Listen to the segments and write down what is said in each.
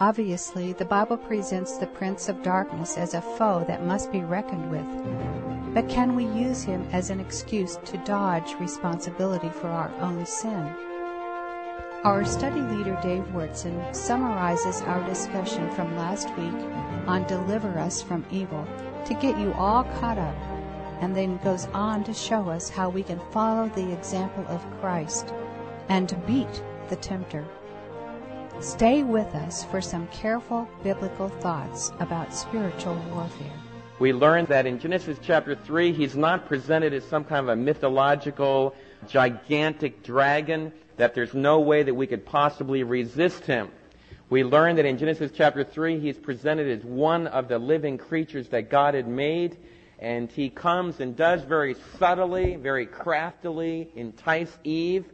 Obviously, the Bible presents the Prince of Darkness as a foe that must be reckoned with. But can we use him as an excuse to dodge responsibility for our own sin? Our study leader Dave Wyrtzen summarizes our discussion from last week on Deliver Us from Evil to get you all caught up, and then goes on to show us how we can follow the example of Christ and beat the tempter. Stay with us for some careful biblical thoughts about spiritual warfare. We learn that in Genesis chapter 3, he's not presented as some kind of a mythological, gigantic dragon that there's no way that we could possibly resist him. We learn that in Genesis chapter 3, he's presented as one of the living creatures that God had made, and he comes and does very subtly, very craftily entice Eve,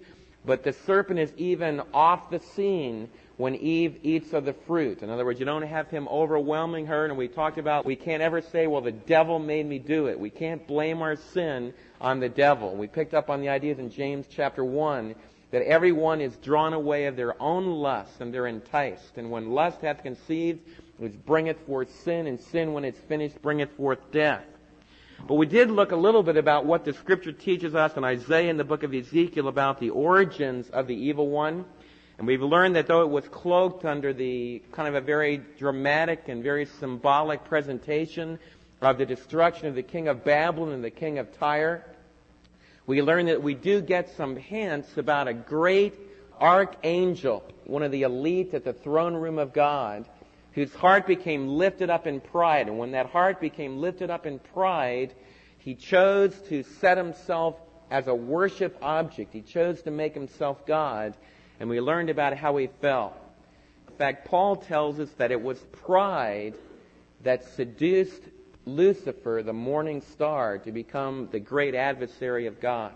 but the serpent is even off the scene when Eve eats of the fruit. In other words, you don't have him overwhelming her, and we talked about we can't ever say, well, the devil made me do it. We can't blame our sin on the devil. We picked up on the ideas in James chapter 1 that everyone is drawn away of their own lust and they're enticed. And when lust hath conceived, which bringeth forth sin, and sin when it's finished bringeth forth death. But we did look a little bit about what the scripture teaches us in Isaiah and the book of Ezekiel about the origins of the evil one. And we've learned that though it was cloaked under the kind of a very dramatic and very symbolic presentation of the destruction of the king of Babylon and the king of Tyre, we learn that we do get some hints about a great archangel, one of the elite at the throne room of God, whose heart became lifted up in pride. And when that heart became lifted up in pride, he chose to set himself as a worship object. He chose to make himself God. And we learned about how he fell. In fact, Paul tells us that it was pride that seduced Lucifer, the morning star, to become the great adversary of God.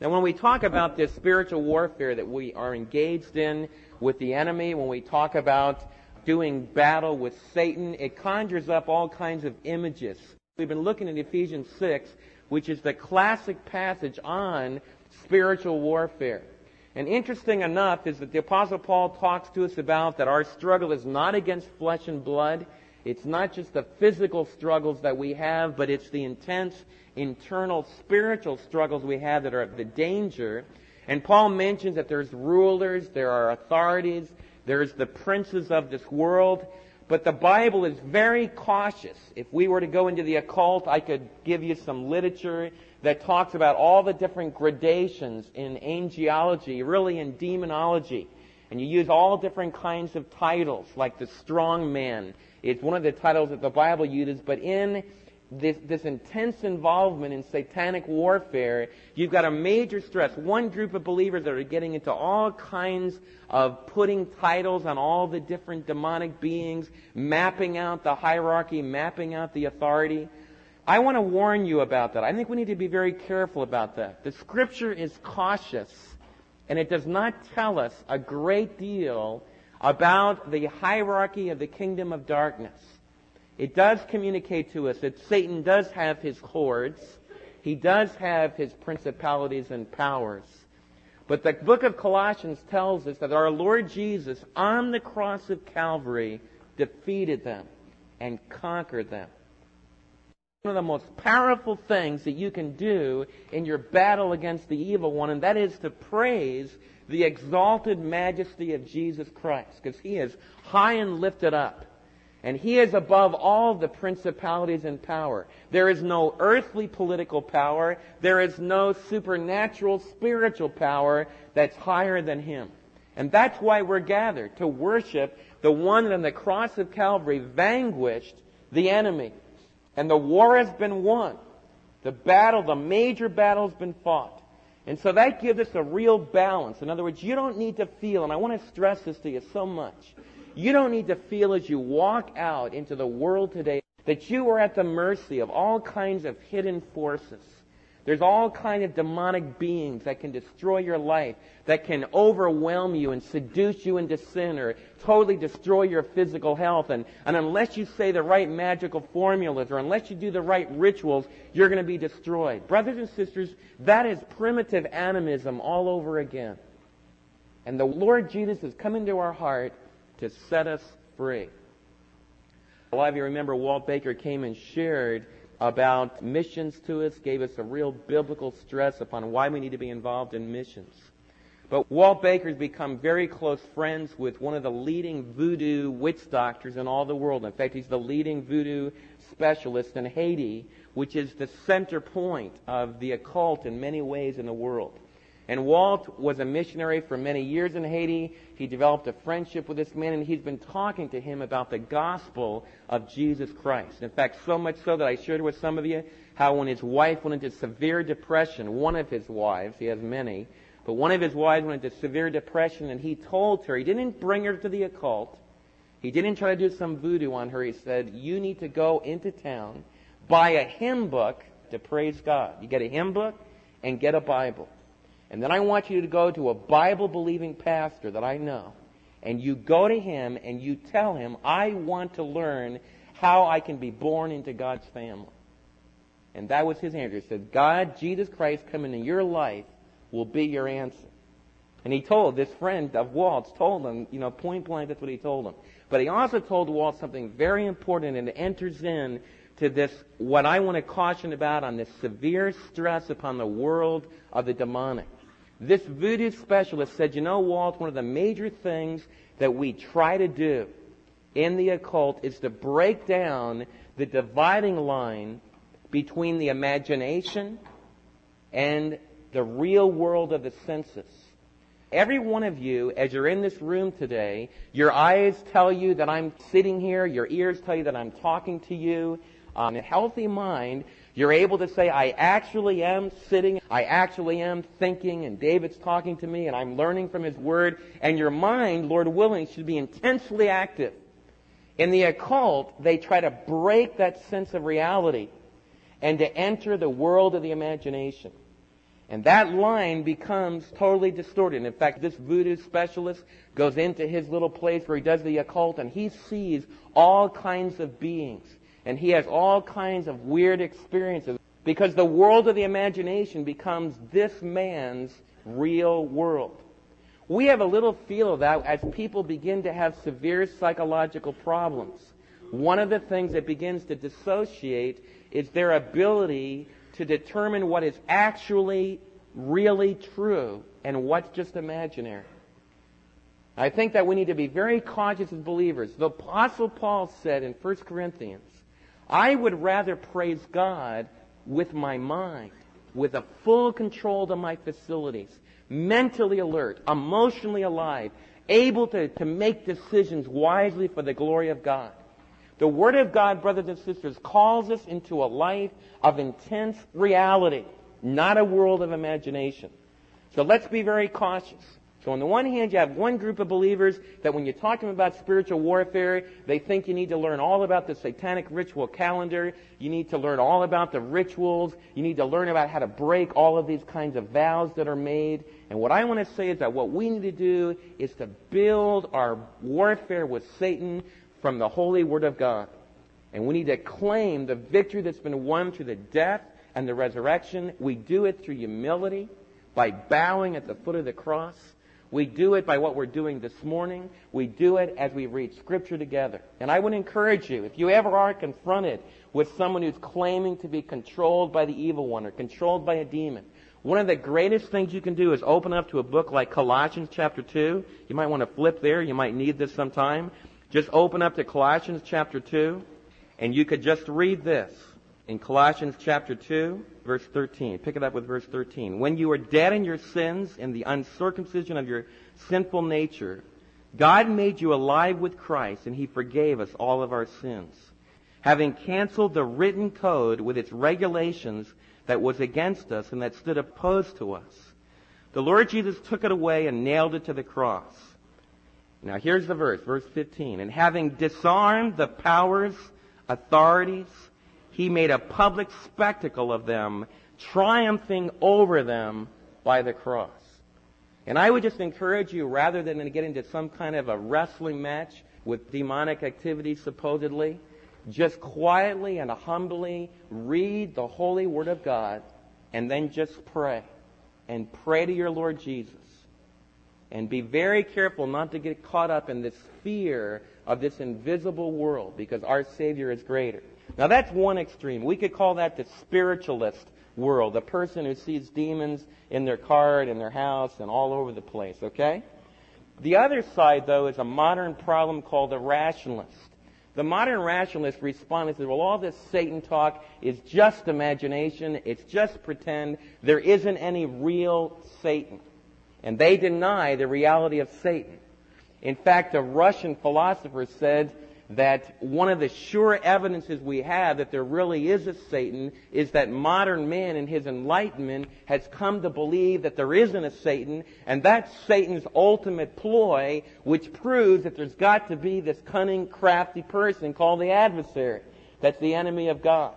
Now, when we talk about this spiritual warfare that we are engaged in with the enemy, when we talk about doing battle with Satan, it conjures up all kinds of images. We've been looking at Ephesians 6, which is the classic passage on spiritual warfare. And interesting enough is that the Apostle Paul talks to us about that our struggle is not against flesh and blood. It's not just the physical struggles that we have, but it's the intense internal spiritual struggles we have that are the danger. And Paul mentions that there's rulers, there are authorities, there's the princes of this world. But the Bible is very cautious. If we were to go into the occult, I could give you some literature that talks about all the different gradations in angelology, really in demonology. And you use all different kinds of titles, like the strong man it's one of the titles that the Bible uses, but in this, this intense involvement in satanic warfare, you've got a major stress. One group of believers that are getting into all kinds of putting titles on all the different demonic beings, mapping out the hierarchy, mapping out the authority. I want to warn you about that. I think we need to be very careful about that. The scripture is cautious, and it does not tell us a great deal about the hierarchy of the kingdom of darkness. It does communicate to us that Satan does have his hordes. He does have his principalities and powers. But the book of Colossians tells us that our Lord Jesus on the cross of Calvary defeated them and conquered them. One of the most powerful things that you can do in your battle against the evil one, and that is to praise the exalted majesty of Jesus Christ, because he is high and lifted up. And he is above all the principalities and power. There is no earthly political power. There is no supernatural spiritual power that's higher than him. And that's why we're gathered, to worship the one that on the cross of Calvary vanquished the enemy. And the war has been won. The battle, the major battle has been fought. And so that gives us a real balance. In other words, you don't need to feel, and I want to stress this to you so much, you don't need to feel as you walk out into the world today that you are at the mercy of all kinds of hidden forces. There's all kind of demonic beings that can destroy your life, that can overwhelm you and seduce you into sin or totally destroy your physical health. And, and unless you say the right magical formulas or unless you do the right rituals, you're going to be destroyed. Brothers and sisters, that is primitive animism all over again. And the Lord Jesus has come into our heart to set us free. A lot of you remember Walt Baker came and shared about missions to us, gave us a real biblical stress upon why we need to be involved in missions. But Walt Baker's become very close friends with one of the leading voodoo witch doctors in all the world. In fact, he's the leading voodoo specialist in Haiti, which is the center point of the occult in many ways in the world. And Walt was a missionary for many years in Haiti. He developed a friendship with this man, and he's been talking to him about the gospel of Jesus Christ. In fact, so much so that I shared with some of you how when his wife went into severe depression, one of his wives, he has many, but one of his wives went into severe depression, and he told her, he didn't bring her to the occult. He didn't try to do some voodoo on her. He said, you need to go into town, buy a hymn book to praise God. You get a hymn book and get a Bible. And then I want you to go to a Bible believing pastor that I know. And you go to him and you tell him, I want to learn how I can be born into God's family. And that was his answer. He said, God, Jesus Christ coming into your life will be your answer. And he told this friend of Walt's, told him, you know, point blank, that's what he told him. But he also told Walt something very important and it enters in to this, what I want to caution about on this severe stress upon the world of the demonic. This voodoo specialist said, you know, Walt, one of the major things that we try to do in the occult is to break down the dividing line between the imagination and the real world of the senses. Every one of you, as you're in this room today, your eyes tell you that I'm sitting here, your ears tell you that I'm talking to you. On a healthy mind, you're able to say, I actually am sitting, I actually am thinking, and David's talking to me, and I'm learning from his word, and your mind, Lord willing, should be intensely active. In the occult, they try to break that sense of reality and to enter the world of the imagination. And that line becomes totally distorted. In fact, this voodoo specialist goes into his little place where he does the occult and he sees all kinds of beings and he has all kinds of weird experiences because the world of the imagination becomes this man's real world. We have a little feel of that as people begin to have severe psychological problems. One of the things that begins to dissociate is their ability to determine what is actually really true and what's just imaginary. I think that we need to be very cautious as believers. The Apostle Paul said in 1 Corinthians, I would rather praise God with my mind, with a full control of my facilities, mentally alert, emotionally alive, able to, to make decisions wisely for the glory of God. The Word of God, brothers and sisters, calls us into a life of intense reality, not a world of imagination. So let's be very cautious. So on the one hand, you have one group of believers that when you talk to them about spiritual warfare, they think you need to learn all about the satanic ritual calendar. You need to learn all about the rituals. You need to learn about how to break all of these kinds of vows that are made. And what I want to say is that what we need to do is to build our warfare with Satan from the holy word of God. And we need to claim the victory that's been won through the death and the resurrection. We do it through humility by bowing at the foot of the cross. We do it by what we're doing this morning. We do it as we read Scripture together. And I would encourage you, if you ever are confronted with someone who's claiming to be controlled by the evil one or controlled by a demon, one of the greatest things you can do is open up to a book like Colossians chapter 2. You might want to flip there. You might need this sometime. Just open up to Colossians chapter 2, and you could just read this in Colossians chapter 2, verse 13. Pick it up with verse 13. When you were dead in your sins and the uncircumcision of your sinful nature, God made you alive with Christ and he forgave us all of our sins. Having canceled the written code with its regulations that was against us and that stood opposed to us. The Lord Jesus took it away and nailed it to the cross. Now here's the verse, verse 15. And having disarmed the powers, authorities, he made a public spectacle of them, triumphing over them by the cross. And I would just encourage you, rather than get into some kind of a wrestling match with demonic activities supposedly, just quietly and humbly read the holy word of God and then just pray. And pray to your Lord Jesus. And be very careful not to get caught up in this fear of this invisible world because our Savior is greater. Now that's one extreme. We could call that the spiritualist world, the person who sees demons in their car in their house and all over the place, okay? The other side, though, is a modern problem called the rationalist. The modern rationalist responds and says, well, all this Satan talk is just imagination. It's just pretend. There isn't any real Satan. And they deny the reality of Satan. In fact, a Russian philosopher said that one of the sure evidences we have that there really is a Satan is that modern man in his enlightenment has come to believe that there isn't a Satan, and that's Satan's ultimate ploy, which proves that there's got to be this cunning, crafty person called the adversary. That's the enemy of God.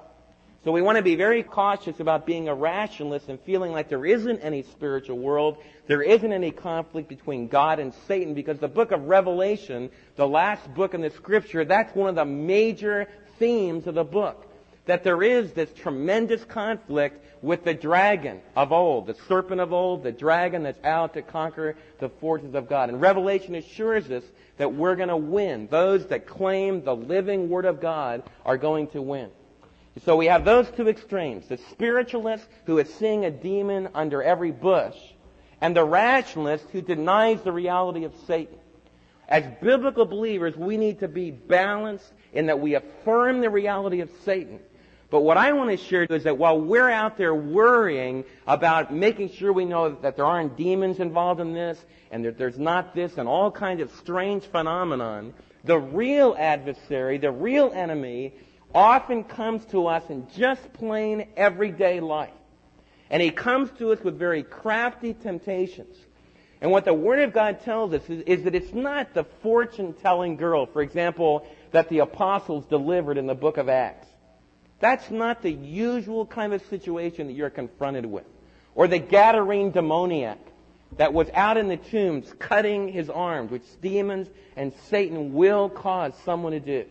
So we want to be very cautious about being a rationalist and feeling like there isn't any spiritual world, there isn't any conflict between God and Satan, because the book of Revelation, the last book in the scripture, that's one of the major themes of the book. That there is this tremendous conflict with the dragon of old, the serpent of old, the dragon that's out to conquer the forces of God. And Revelation assures us that we're going to win. Those that claim the living Word of God are going to win. So we have those two extremes. The spiritualist who is seeing a demon under every bush and the rationalist who denies the reality of Satan. As biblical believers, we need to be balanced in that we affirm the reality of Satan. But what I want to share is that while we're out there worrying about making sure we know that there aren't demons involved in this and that there's not this and all kinds of strange phenomenon, the real adversary, the real enemy often comes to us in just plain everyday life. And he comes to us with very crafty temptations. And what the Word of God tells us is, is that it's not the fortune telling girl, for example, that the apostles delivered in the book of Acts. That's not the usual kind of situation that you're confronted with. Or the Gadarene demoniac that was out in the tombs cutting his arms, which demons and Satan will cause someone to do.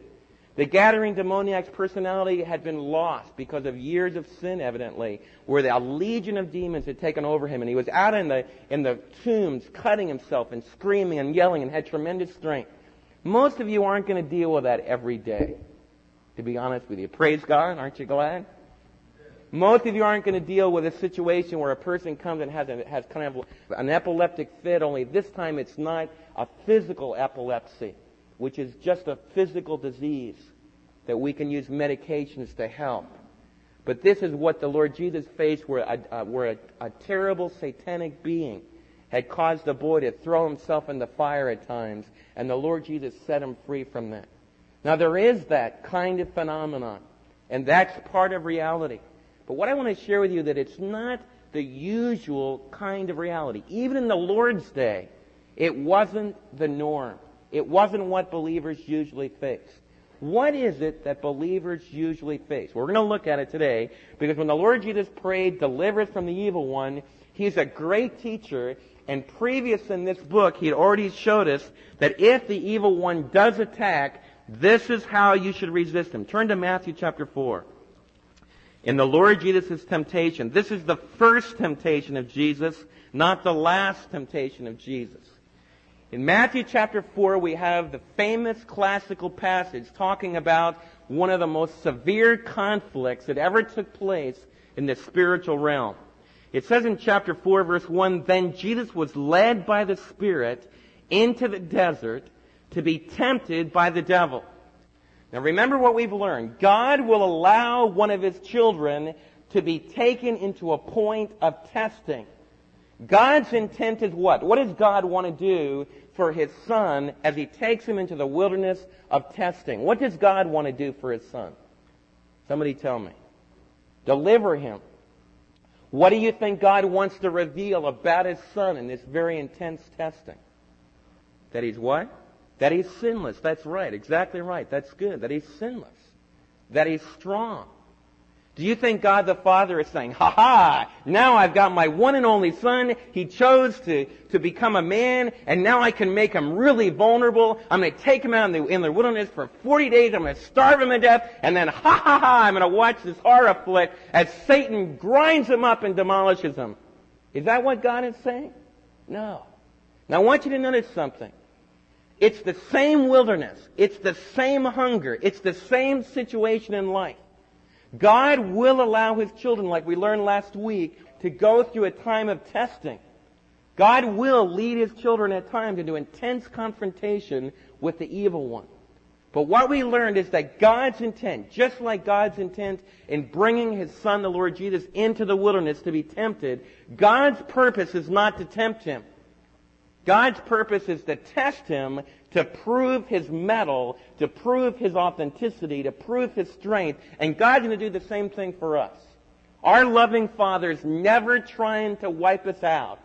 The Gadarene demoniac's personality had been lost because of years of sin, evidently, where a legion of demons had taken over him, and he was out in the, in the tombs cutting himself and screaming and yelling and had tremendous strength. Most of you aren't going to deal with that every day, to be honest with you. Praise God, aren't you glad? Most of you aren't going to deal with a situation where a person comes and has, a, has kind of an epileptic fit, only this time it's not a physical epilepsy, which is just a physical disease that we can use medications to help. But this is what the Lord Jesus faced where a, uh, where a, a terrible satanic being had caused the boy to throw himself in the fire at times, and the Lord Jesus set him free from that. Now there is that kind of phenomenon, and that's part of reality. But what I want to share with you that it's not the usual kind of reality. Even in the Lord's day, it wasn't the norm. It wasn't what believers usually face. What is it that believers usually face? We're going to look at it today because when the Lord Jesus prayed, deliver us from the evil one, he's a great teacher. And previous in this book, he had already showed us that if the evil one does attack, this is how you should resist him. Turn to Matthew chapter 4. In the Lord Jesus' temptation, this is the first temptation of Jesus, not the last temptation of Jesus. In Matthew chapter 4, we have the famous classical passage talking about one of the most severe conflicts that ever took place in the spiritual realm. It says in chapter 4, verse 1, Then Jesus was led by the Spirit into the desert to be tempted by the devil. Now remember what we've learned. God will allow one of his children to be taken into a point of testing. God's intent is what? What does God want to do for his son as he takes him into the wilderness of testing? What does God want to do for his son? Somebody tell me. Deliver him. What do you think God wants to reveal about his son in this very intense testing? That he's what? That he's sinless. That's right. Exactly right. That's good. That he's sinless. That he's strong. Do you think God the Father is saying, ha ha, now I've got my one and only son. He chose to, to become a man and now I can make him really vulnerable. I'm going to take him out in the, in the wilderness for 40 days. I'm going to starve him to death and then ha ha ha, I'm going to watch this horror flick as Satan grinds him up and demolishes him. Is that what God is saying? No. Now I want you to notice something. It's the same wilderness. It's the same hunger. It's the same situation in life. God will allow His children, like we learned last week, to go through a time of testing. God will lead His children at times into intense confrontation with the evil one. But what we learned is that God's intent, just like God's intent in bringing His Son, the Lord Jesus, into the wilderness to be tempted, God's purpose is not to tempt Him. God's purpose is to test Him to prove His mettle, to prove His authenticity, to prove His strength, and God's going to do the same thing for us. Our loving Father is never trying to wipe us out.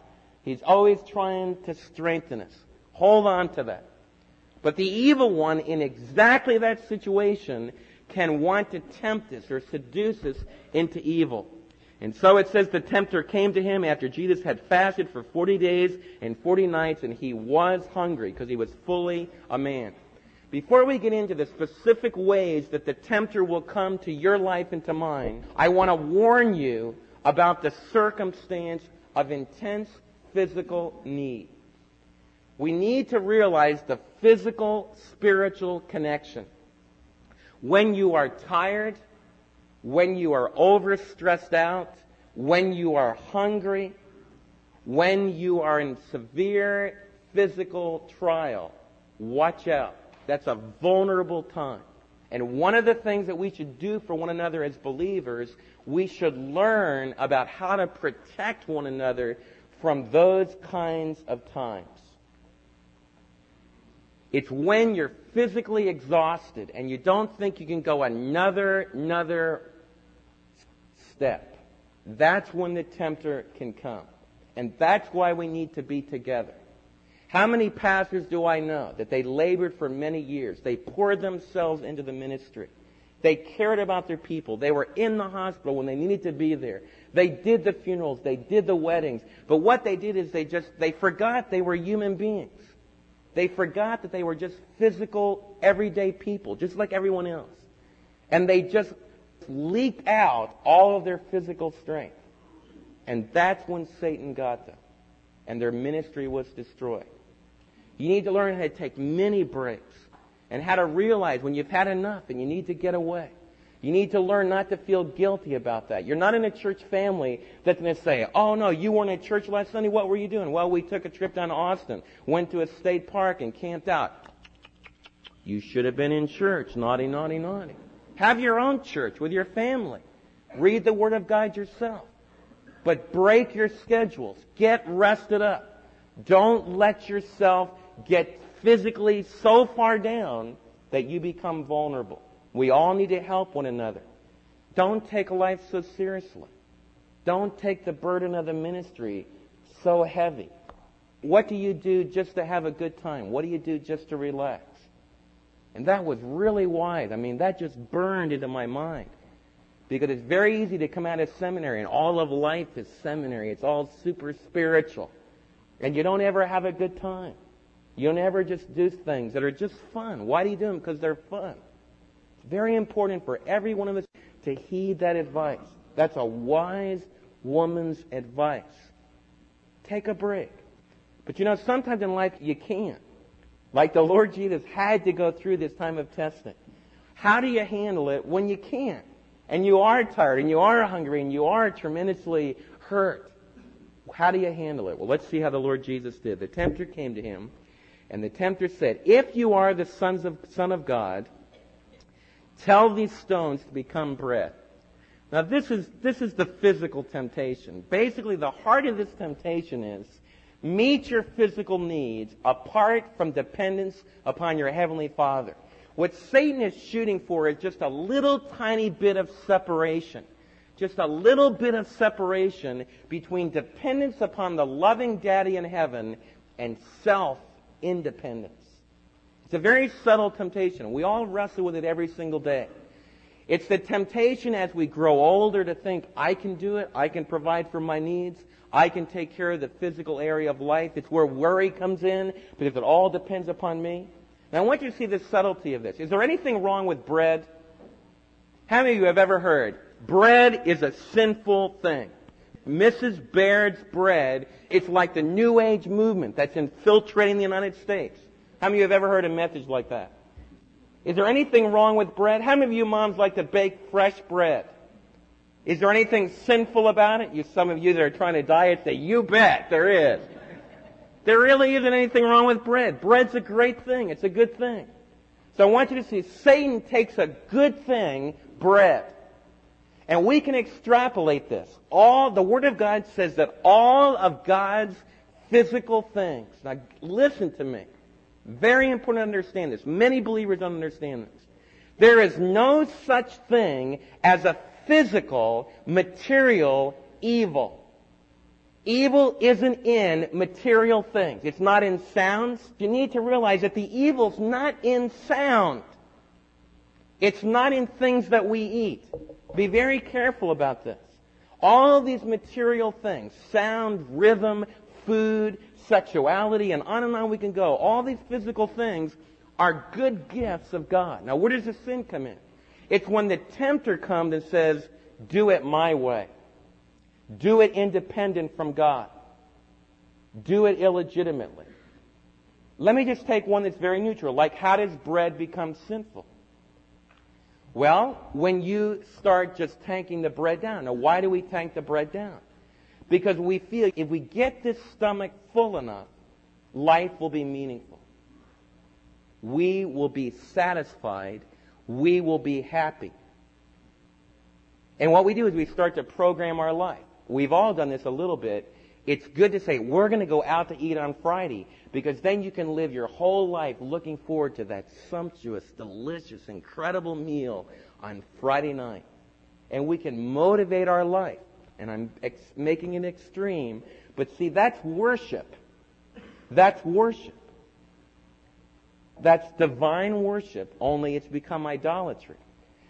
He's always trying to strengthen us. Hold on to that. But the evil one in exactly that situation can want to tempt us or seduce us into evil. And so it says the tempter came to him after Jesus had fasted for 40 days and 40 nights and he was hungry because he was fully a man. Before we get into the specific ways that the tempter will come to your life and to mine, I want to warn you about the circumstance of intense physical need we need to realize the physical spiritual connection. When you are tired, when you are overstressed out, when you are hungry, when you are in severe physical trial, watch out. That's a vulnerable time. And one of the things that we should do for one another as believers, we should learn about how to protect one another from those kinds of times. It's when you're physically exhausted and you don't think you can go another, another step. That's when the tempter can come. And that's why we need to be together. How many pastors do I know that they labored for many years? They poured themselves into the ministry. They cared about their people. They were in the hospital when they needed to be there. They did the funerals. They did the weddings. But what they did is they just, they forgot they were human beings. They forgot that they were just physical, everyday people, just like everyone else. And they just leaked out all of their physical strength. And that's when Satan got them. And their ministry was destroyed. You need to learn how to take many breaks and how to realize when you've had enough and you need to get away. You need to learn not to feel guilty about that. You're not in a church family that's going to say, oh no, you weren't at church last Sunday. What were you doing? Well, we took a trip down to Austin, went to a state park and camped out. You should have been in church. Naughty, naughty, naughty. Have your own church with your family. Read the Word of God yourself. But break your schedules. Get rested up. Don't let yourself get physically so far down that you become vulnerable. We all need to help one another. Don't take life so seriously. Don't take the burden of the ministry so heavy. What do you do just to have a good time? What do you do just to relax? And that was really wise. I mean, that just burned into my mind. Because it's very easy to come out of seminary and all of life is seminary. It's all super spiritual. And you don't ever have a good time. You don't ever just do things that are just fun. Why do you do them? Because they're fun. It's very important for every one of us to heed that advice. That's a wise woman's advice. Take a break. But you know, sometimes in life you can't. Like the Lord Jesus had to go through this time of testing. How do you handle it when you can't? And you are tired and you are hungry and you are tremendously hurt. How do you handle it? Well, let's see how the Lord Jesus did. The tempter came to him and the tempter said, if you are the sons of, son of God, Tell these stones to become bread. Now this is, this is the physical temptation. Basically, the heart of this temptation is meet your physical needs apart from dependence upon your heavenly Father. What Satan is shooting for is just a little tiny bit of separation. Just a little bit of separation between dependence upon the loving daddy in heaven and self-independence. It's a very subtle temptation. We all wrestle with it every single day. It's the temptation as we grow older to think, I can do it, I can provide for my needs, I can take care of the physical area of life. It's where worry comes in because it all depends upon me. Now I want you to see the subtlety of this. Is there anything wrong with bread? How many of you have ever heard bread is a sinful thing? Mrs. Baird's bread, it's like the New Age movement that's infiltrating the United States. How many of you have ever heard a message like that? Is there anything wrong with bread? How many of you moms like to bake fresh bread? Is there anything sinful about it? You, some of you that are trying to diet say, you bet there is. There really isn't anything wrong with bread. Bread's a great thing. It's a good thing. So I want you to see Satan takes a good thing, bread. And we can extrapolate this. All, the Word of God says that all of God's physical things, now listen to me. Very important to understand this. Many believers don't understand this. There is no such thing as a physical, material evil. Evil isn't in material things. It's not in sounds. You need to realize that the evil's not in sound. It's not in things that we eat. Be very careful about this. All these material things, sound, rhythm, food, sexuality, and on and on we can go. All these physical things are good gifts of God. Now, where does the sin come in? It's when the tempter comes and says, do it my way. Do it independent from God. Do it illegitimately. Let me just take one that's very neutral, like how does bread become sinful? Well, when you start just tanking the bread down. Now, why do we tank the bread down? Because we feel if we get this stomach full enough, life will be meaningful. We will be satisfied. We will be happy. And what we do is we start to program our life. We've all done this a little bit. It's good to say, we're going to go out to eat on Friday because then you can live your whole life looking forward to that sumptuous, delicious, incredible meal on Friday night. And we can motivate our life. And I'm ex- making an extreme. But see, that's worship. That's worship. That's divine worship, only it's become idolatry.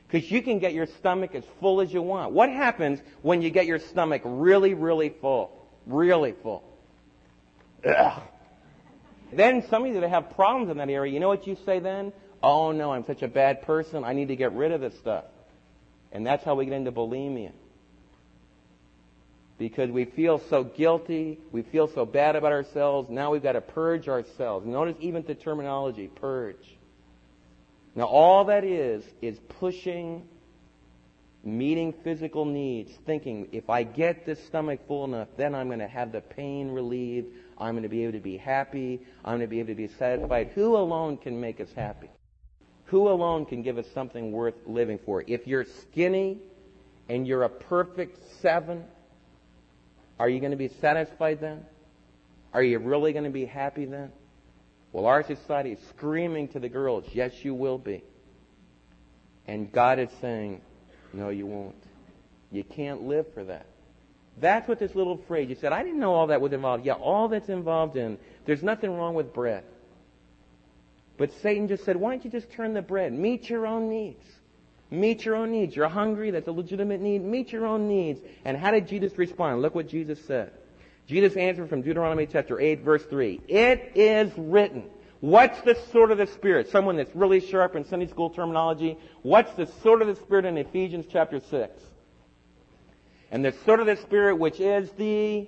Because you can get your stomach as full as you want. What happens when you get your stomach really, really full? Really full. Ugh. Then some of you that have problems in that area, you know what you say then? Oh no, I'm such a bad person. I need to get rid of this stuff. And that's how we get into bulimia. Because we feel so guilty, we feel so bad about ourselves, now we've got to purge ourselves. Notice even the terminology, purge. Now all that is, is pushing meeting physical needs, thinking if I get this stomach full enough, then I'm going to have the pain relieved. I'm going to be able to be happy. I'm going to be able to be satisfied. Who alone can make us happy? Who alone can give us something worth living for? If you're skinny and you're a perfect seven, are you going to be satisfied then? Are you really going to be happy then? Well, our society is screaming to the girls, yes, you will be. And God is saying, no, you won't. You can't live for that. That's what this little phrase, you said, I didn't know all that was involved. Yeah, all that's involved in, there's nothing wrong with bread. But Satan just said, why don't you just turn the bread? Meet your own needs. Meet your own needs. You're hungry, that's a legitimate need. Meet your own needs. And how did Jesus respond? Look what Jesus said. Jesus answered from Deuteronomy chapter 8 verse 3. It is written. What's the sword of the Spirit? Someone that's really sharp in Sunday school terminology. What's the sword of the Spirit in Ephesians chapter 6? And the sword of the Spirit, which is the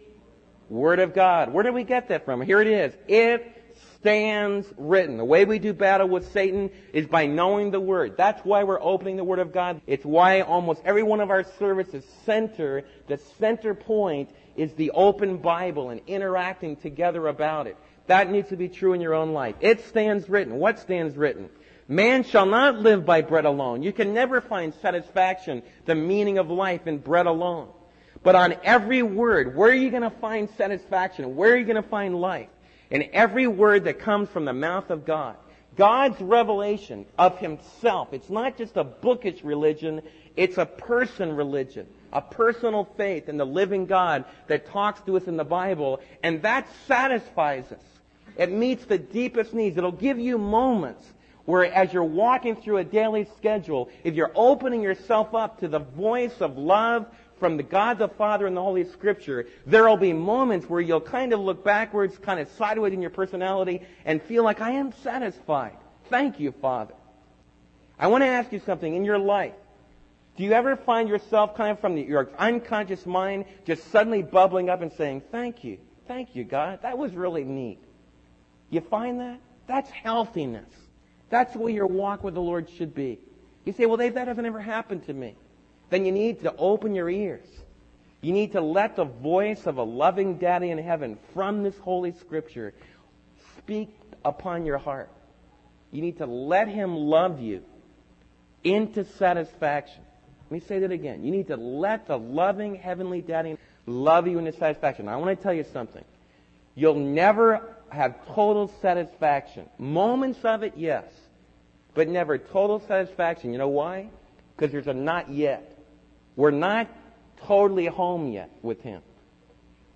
Word of God. Where do we get that from? Here it is. It stands written. The way we do battle with Satan is by knowing the Word. That's why we're opening the Word of God. It's why almost every one of our services center, the center point is the open Bible and interacting together about it. That needs to be true in your own life. It stands written. What stands written? Man shall not live by bread alone. You can never find satisfaction, the meaning of life in bread alone. But on every word, where are you going to find satisfaction? Where are you going to find life? In every word that comes from the mouth of God. God's revelation of Himself. It's not just a bookish religion, it's a person religion. A personal faith in the living God that talks to us in the Bible, and that satisfies us. It meets the deepest needs. It'll give you moments where as you're walking through a daily schedule, if you're opening yourself up to the voice of love from the God the Father and the Holy Scripture, there'll be moments where you'll kind of look backwards, kind of sideways in your personality, and feel like, I am satisfied. Thank you, Father. I want to ask you something in your life. Do you ever find yourself kind of from the, your unconscious mind just suddenly bubbling up and saying, thank you, thank you, God. That was really neat. You find that? That's healthiness. That's the way your walk with the Lord should be. You say, well, Dave, that hasn't ever happened to me. Then you need to open your ears. You need to let the voice of a loving daddy in heaven from this holy scripture speak upon your heart. You need to let him love you into satisfaction. Let me say that again. You need to let the loving heavenly daddy love you into satisfaction. I want to tell you something. You'll never have total satisfaction. Moments of it, yes. But never total satisfaction. You know why? Because there's a not yet. We're not totally home yet with Him.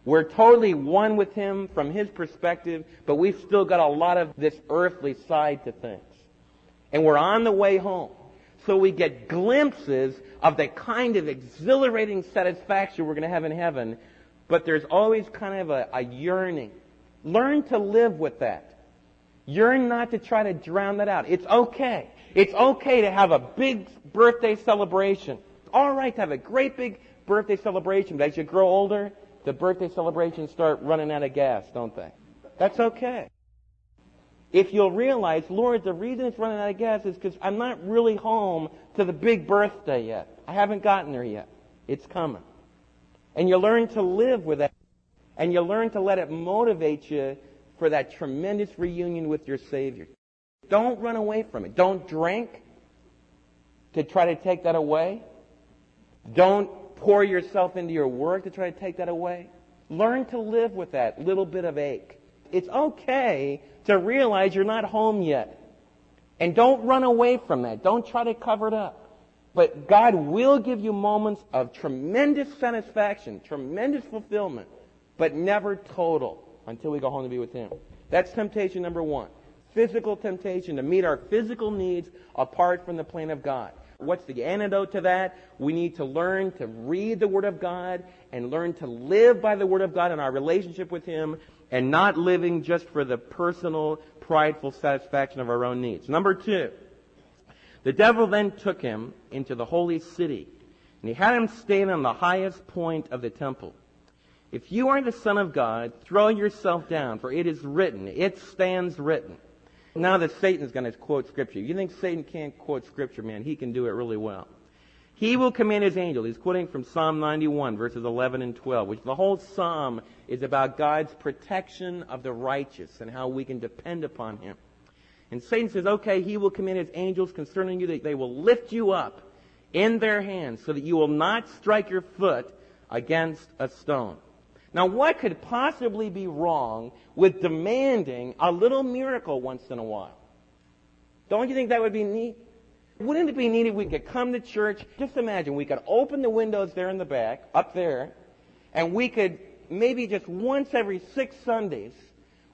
We're totally one with Him from His perspective, but we've still got a lot of this earthly side to things. And we're on the way home. So we get glimpses of the kind of exhilarating satisfaction we're going to have in heaven, but there's always kind of a, a yearning. Learn to live with that. Yearn not to try to drown that out. It's okay. It's okay to have a big birthday celebration. All right to have a great big birthday celebration, but as you grow older, the birthday celebrations start running out of gas, don't they? That's okay. If you'll realize, Lord, the reason it's running out of gas is because I'm not really home to the big birthday yet. I haven't gotten there yet. It's coming. And you learn to live with that. And you learn to let it motivate you for that tremendous reunion with your Savior. Don't run away from it. Don't drink to try to take that away. Don't pour yourself into your work to try to take that away. Learn to live with that little bit of ache. It's okay to realize you're not home yet. And don't run away from that. Don't try to cover it up. But God will give you moments of tremendous satisfaction, tremendous fulfillment, but never total until we go home to be with Him. That's temptation number one. Physical temptation to meet our physical needs apart from the plan of God. What's the antidote to that? We need to learn to read the Word of God and learn to live by the Word of God in our relationship with Him and not living just for the personal, prideful satisfaction of our own needs. Number two, the devil then took him into the holy city and he had him stand on the highest point of the temple. If you are the Son of God, throw yourself down, for it is written, it stands written. Now that Satan's going to quote Scripture. You think Satan can't quote Scripture, man? He can do it really well. He will command his angel. He's quoting from Psalm 91, verses 11 and 12, which the whole psalm is about God's protection of the righteous and how we can depend upon him. And Satan says, okay, he will command his angels concerning you that they will lift you up in their hands so that you will not strike your foot against a stone. Now, what could possibly be wrong with demanding a little miracle once in a while? Don't you think that would be neat? Wouldn't it be neat if we could come to church? Just imagine we could open the windows there in the back, up there, and we could maybe just once every six Sundays,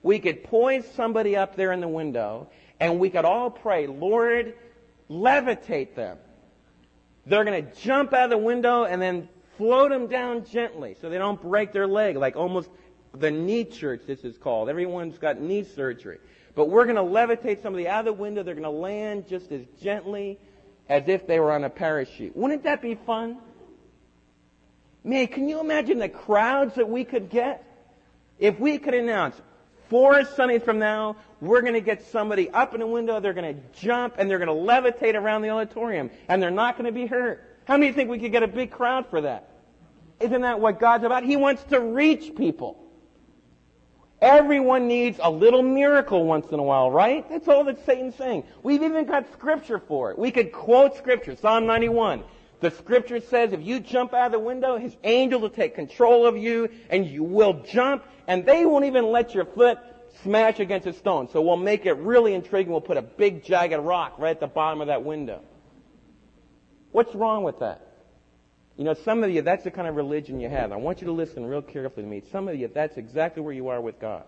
we could poise somebody up there in the window, and we could all pray, Lord, levitate them. They're going to jump out of the window and then float them down gently so they don't break their leg, like almost the knee church, this is called. Everyone's got knee surgery. But we're going to levitate somebody out of the window. They're going to land just as gently as if they were on a parachute. Wouldn't that be fun? Man, can you imagine the crowds that we could get? If we could announce, four Sundays from now, we're going to get somebody up in a window, they're going to jump, and they're going to levitate around the auditorium, and they're not going to be hurt. How many think we could get a big crowd for that? Isn't that what God's about? He wants to reach people. Everyone needs a little miracle once in a while, right? That's all that Satan's saying. We've even got scripture for it. We could quote scripture. Psalm 91. The scripture says if you jump out of the window, his angel will take control of you and you will jump and they won't even let your foot smash against a stone. So we'll make it really intriguing. We'll put a big jagged rock right at the bottom of that window. What's wrong with that? You know, some of you, that's the kind of religion you have. I want you to listen real carefully to me. Some of you, that's exactly where you are with God.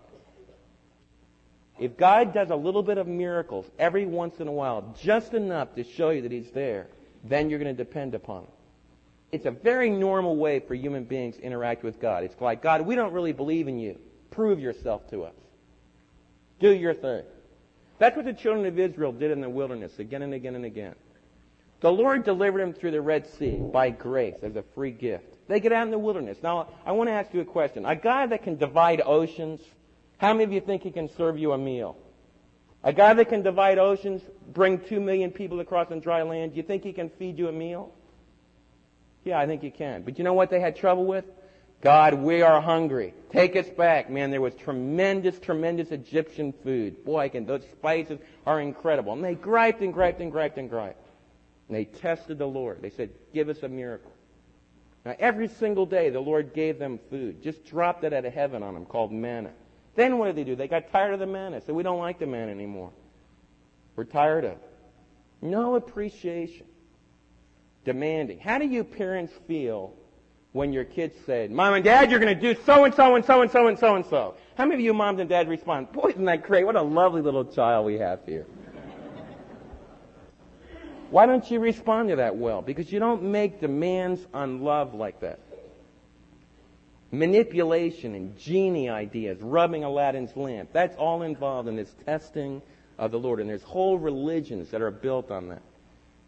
If God does a little bit of miracles every once in a while, just enough to show you that He's there, then you're going to depend upon Him. It's a very normal way for human beings to interact with God. It's like, God, we don't really believe in you. Prove yourself to us. Do your thing. That's what the children of Israel did in the wilderness again and again and again. The Lord delivered them through the Red Sea by grace as a free gift. They get out in the wilderness. Now, I want to ask you a question. A guy that can divide oceans, how many of you think he can serve you a meal? A guy that can divide oceans, bring two million people across on dry land, do you think he can feed you a meal? Yeah, I think he can. But you know what they had trouble with? God, we are hungry. Take us back. Man, there was tremendous, tremendous Egyptian food. Boy, I can, those spices are incredible. And they griped and griped and griped and griped. And they tested the Lord. They said, give us a miracle. Now, every single day, the Lord gave them food. Just dropped it out of heaven on them called manna. Then what did they do? They got tired of the manna. Said, we don't like the manna anymore. We're tired of it. No appreciation. Demanding. How do you parents feel when your kids said, Mom and Dad, you're going to do so and so and so and so and so and so. How many of you moms and dads respond, Boy, isn't that great? What a lovely little child we have here. Why don't you respond to that well? Because you don't make demands on love like that. Manipulation and genie ideas, rubbing Aladdin's lamp, that's all involved in this testing of the Lord. And there's whole religions that are built on that.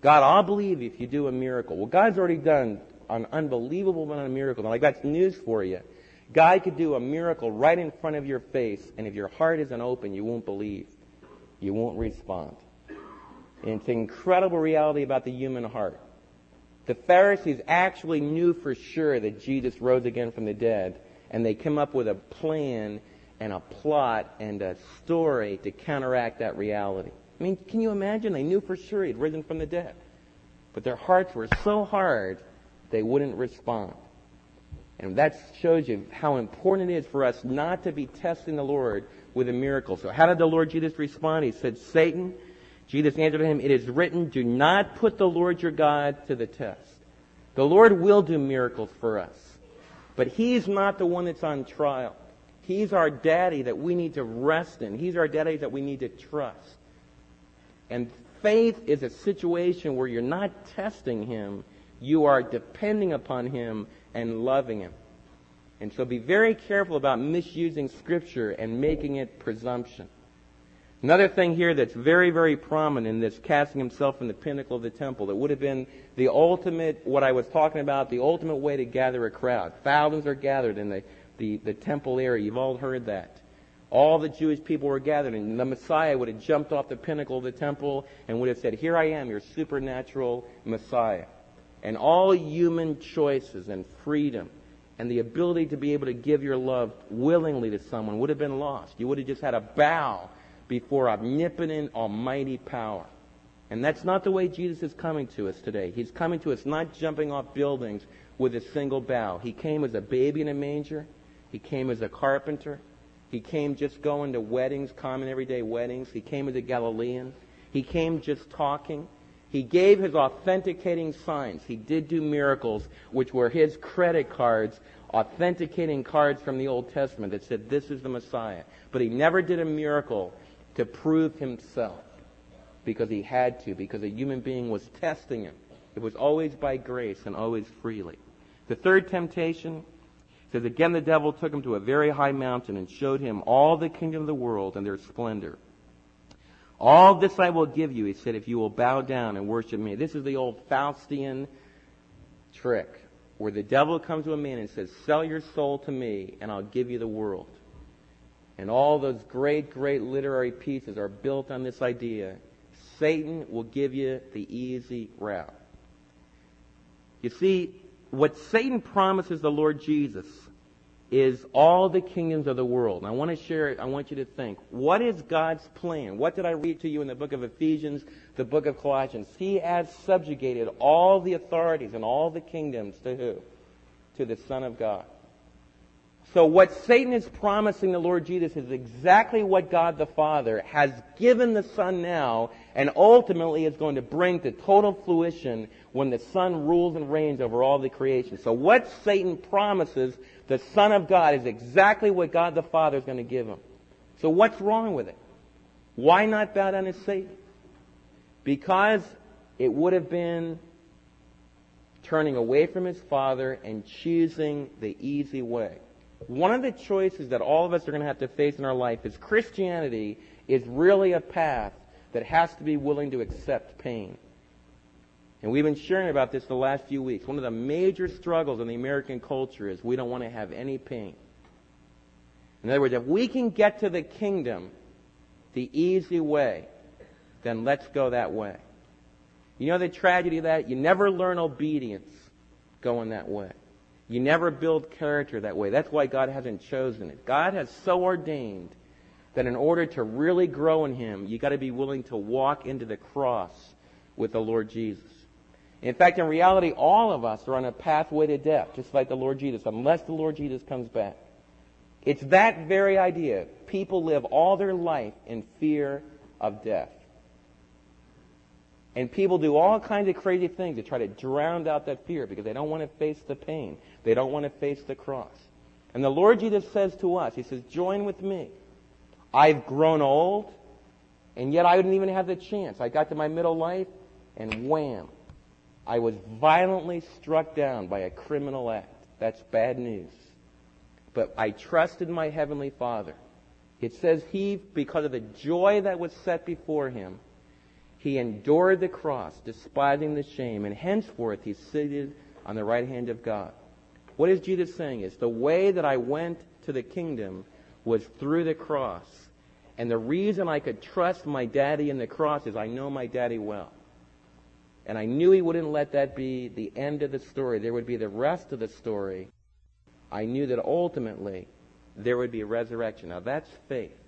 God, I'll believe if you do a miracle. Well, God's already done an unbelievable amount of miracles. And like, that's news for you. God could do a miracle right in front of your face, and if your heart isn't open, you won't believe. You won't respond. And it's an incredible reality about the human heart. The Pharisees actually knew for sure that Jesus rose again from the dead, and they came up with a plan and a plot and a story to counteract that reality. I mean, can you imagine? They knew for sure he'd risen from the dead. But their hearts were so hard they wouldn't respond. And that shows you how important it is for us not to be testing the Lord with a miracle. So how did the Lord Jesus respond? He said, Satan, Jesus answered him, it is written, do not put the Lord your God to the test. The Lord will do miracles for us. But He's not the one that's on trial. He's our daddy that we need to rest in. He's our daddy that we need to trust. And faith is a situation where you're not testing Him, you are depending upon Him and loving Him. And so be very careful about misusing Scripture and making it presumption. Another thing here that's very, very prominent in this casting himself in the pinnacle of the temple, that would have been the ultimate, what I was talking about, the ultimate way to gather a crowd. Thousands are gathered in the, the, the temple area. You've all heard that. All the Jewish people were gathered, and the Messiah would have jumped off the pinnacle of the temple and would have said, Here I am, your supernatural Messiah and all human choices and freedom and the ability to be able to give your love willingly to someone would have been lost. You would have just had a bow before omnipotent, almighty power. And that's not the way Jesus is coming to us today. He's coming to us not jumping off buildings with a single bow. He came as a baby in a manger. He came as a carpenter. He came just going to weddings, common everyday weddings. He came as a Galilean. He came just talking. He gave his authenticating signs. He did do miracles, which were his credit cards, authenticating cards from the Old Testament that said, this is the Messiah. But he never did a miracle to prove himself because he had to, because a human being was testing him. It was always by grace and always freely. The third temptation says, Again the devil took him to a very high mountain and showed him all the kingdom of the world and their splendor. All this I will give you, he said, if you will bow down and worship me. This is the old Faustian trick where the devil comes to a man and says, Sell your soul to me and I'll give you the world. And all those great, great literary pieces are built on this idea. Satan will give you the easy route. You see, what Satan promises the Lord Jesus is all the kingdoms of the world. And I want to share it. I want you to think. What is God's plan? What did I read to you in the book of Ephesians, the book of Colossians? He has subjugated all the authorities and all the kingdoms to who? To the Son of God. So what Satan is promising the Lord Jesus is exactly what God the Father has given the Son now and ultimately is going to bring to total fruition when the Son rules and reigns over all the creation. So what Satan promises the Son of God is exactly what God the Father is going to give him. So what's wrong with it? Why not bow down to Satan? Because it would have been turning away from his Father and choosing the easy way. One of the choices that all of us are going to have to face in our life is Christianity is really a path that has to be willing to accept pain. And we've been sharing about this the last few weeks. One of the major struggles in the American culture is we don't want to have any pain. In other words, if we can get to the kingdom the easy way, then let's go that way. You know the tragedy of that? You never learn obedience going that way. You never build character that way. That's why God hasn't chosen it. God has so ordained that in order to really grow in Him, you got to be willing to walk into the cross with the Lord Jesus. In fact, in reality, all of us are on a pathway to death, just like the Lord Jesus, unless the Lord Jesus comes back. It's that very idea. People live all their life in fear of death. And people do all kinds of crazy things to try to drown out that fear because they don't want to face the pain. They don't want to face the cross. And the Lord Jesus says to us, He says, join with me. I've grown old, and yet I didn't even have the chance. I got to my middle life, and wham, I was violently struck down by a criminal act. That's bad news. But I trusted my Heavenly Father. It says he, because of the joy that was set before him, he endured the cross, despising the shame, and henceforth he's seated on the right hand of God. What is Jesus saying? Is the way that I went to the kingdom was through the cross. And the reason I could trust my daddy in the cross is I know my daddy well. And I knew he wouldn't let that be the end of the story. There would be the rest of the story. I knew that ultimately there would be a resurrection. Now that's faith.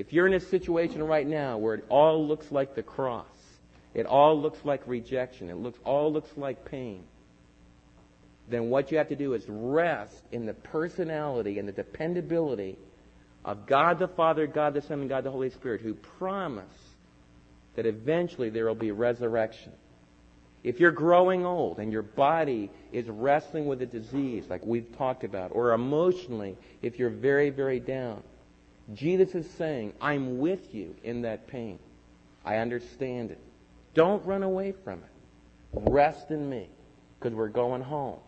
If you're in a situation right now where it all looks like the cross, it all looks like rejection, it looks all looks like pain, then what you have to do is rest in the personality and the dependability of God the Father, God the Son, and God the Holy Spirit, who promise that eventually there will be resurrection. If you're growing old and your body is wrestling with a disease like we've talked about, or emotionally, if you're very, very down, Jesus is saying, I'm with you in that pain. I understand it. Don't run away from it. Rest in me because we're going home.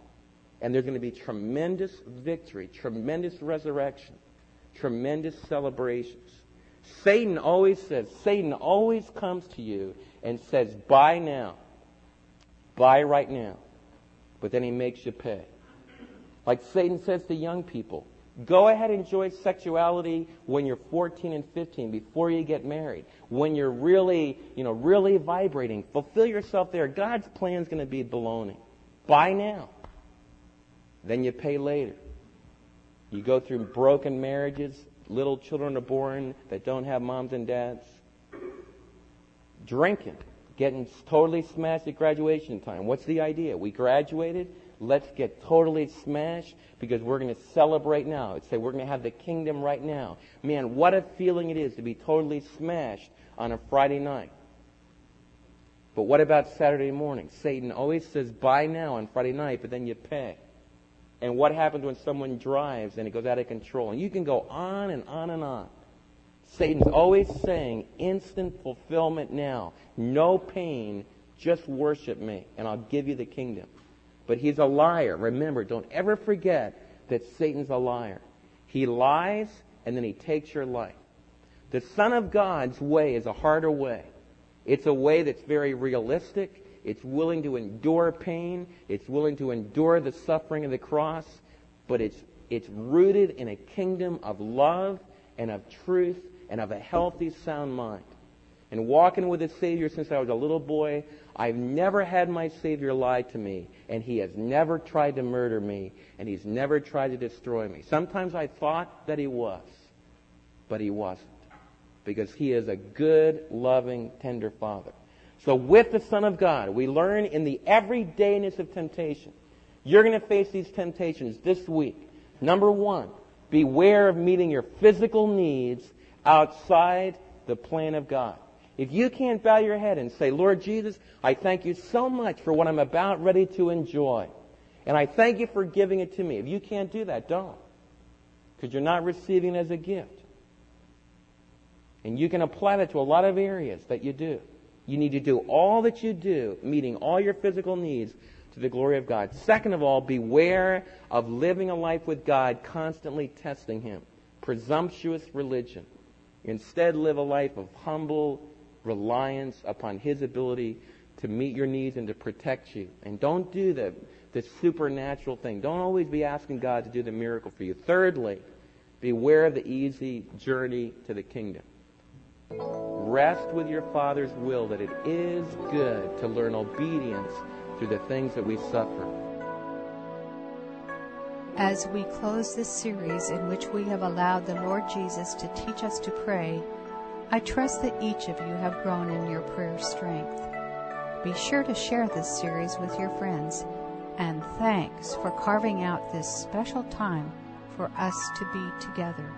And there's going to be tremendous victory, tremendous resurrection, tremendous celebrations. Satan always says, Satan always comes to you and says, buy now. Buy right now. But then he makes you pay. Like Satan says to young people, Go ahead and enjoy sexuality when you're 14 and 15 before you get married. When you're really, you know, really vibrating. Fulfill yourself there. God's plan is going to be baloney. Buy now. Then you pay later. You go through broken marriages, little children are born that don't have moms and dads. Drinking, getting totally smashed at graduation time. What's the idea? We graduated, Let's get totally smashed because we're going to celebrate now. It's say we're going to have the kingdom right now. Man, what a feeling it is to be totally smashed on a Friday night. But what about Saturday morning? Satan always says buy now on Friday night, but then you pay. And what happens when someone drives and it goes out of control? And you can go on and on and on. Satan's always saying instant fulfillment now. No pain, just worship me, and I'll give you the kingdom. But he's a liar. Remember, don't ever forget that Satan's a liar. He lies and then he takes your life. The Son of God's way is a harder way. It's a way that's very realistic. It's willing to endure pain. It's willing to endure the suffering of the cross. But it's, it's rooted in a kingdom of love and of truth and of a healthy, sound mind. And walking with the Savior since I was a little boy, I've never had my Savior lie to me, and He has never tried to murder me, and He's never tried to destroy me. Sometimes I thought that He was, but He wasn't. Because He is a good, loving, tender Father. So with the Son of God, we learn in the everydayness of temptation. You're going to face these temptations this week. Number one, beware of meeting your physical needs outside the plan of God. If you can't bow your head and say, Lord Jesus, I thank you so much for what I'm about ready to enjoy. And I thank you for giving it to me. If you can't do that, don't. Because you're not receiving it as a gift. And you can apply that to a lot of areas that you do. You need to do all that you do, meeting all your physical needs to the glory of God. Second of all, beware of living a life with God, constantly testing Him. Presumptuous religion. Instead, live a life of humble reliance upon His ability to meet your needs and to protect you. And don't do the, the supernatural thing. Don't always be asking God to do the miracle for you. Thirdly, beware of the easy journey to the kingdom. Rest with your Father's will that it is good to learn obedience through the things that we suffer. As we close this series in which we have allowed the Lord Jesus to teach us to pray, I trust that each of you have grown in your prayer strength. Be sure to share this series with your friends, and thanks for carving out this special time for us to be together.